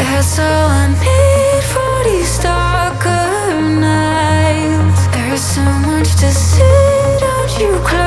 There's so I need for these darker nights. There's so much to see, don't you cry?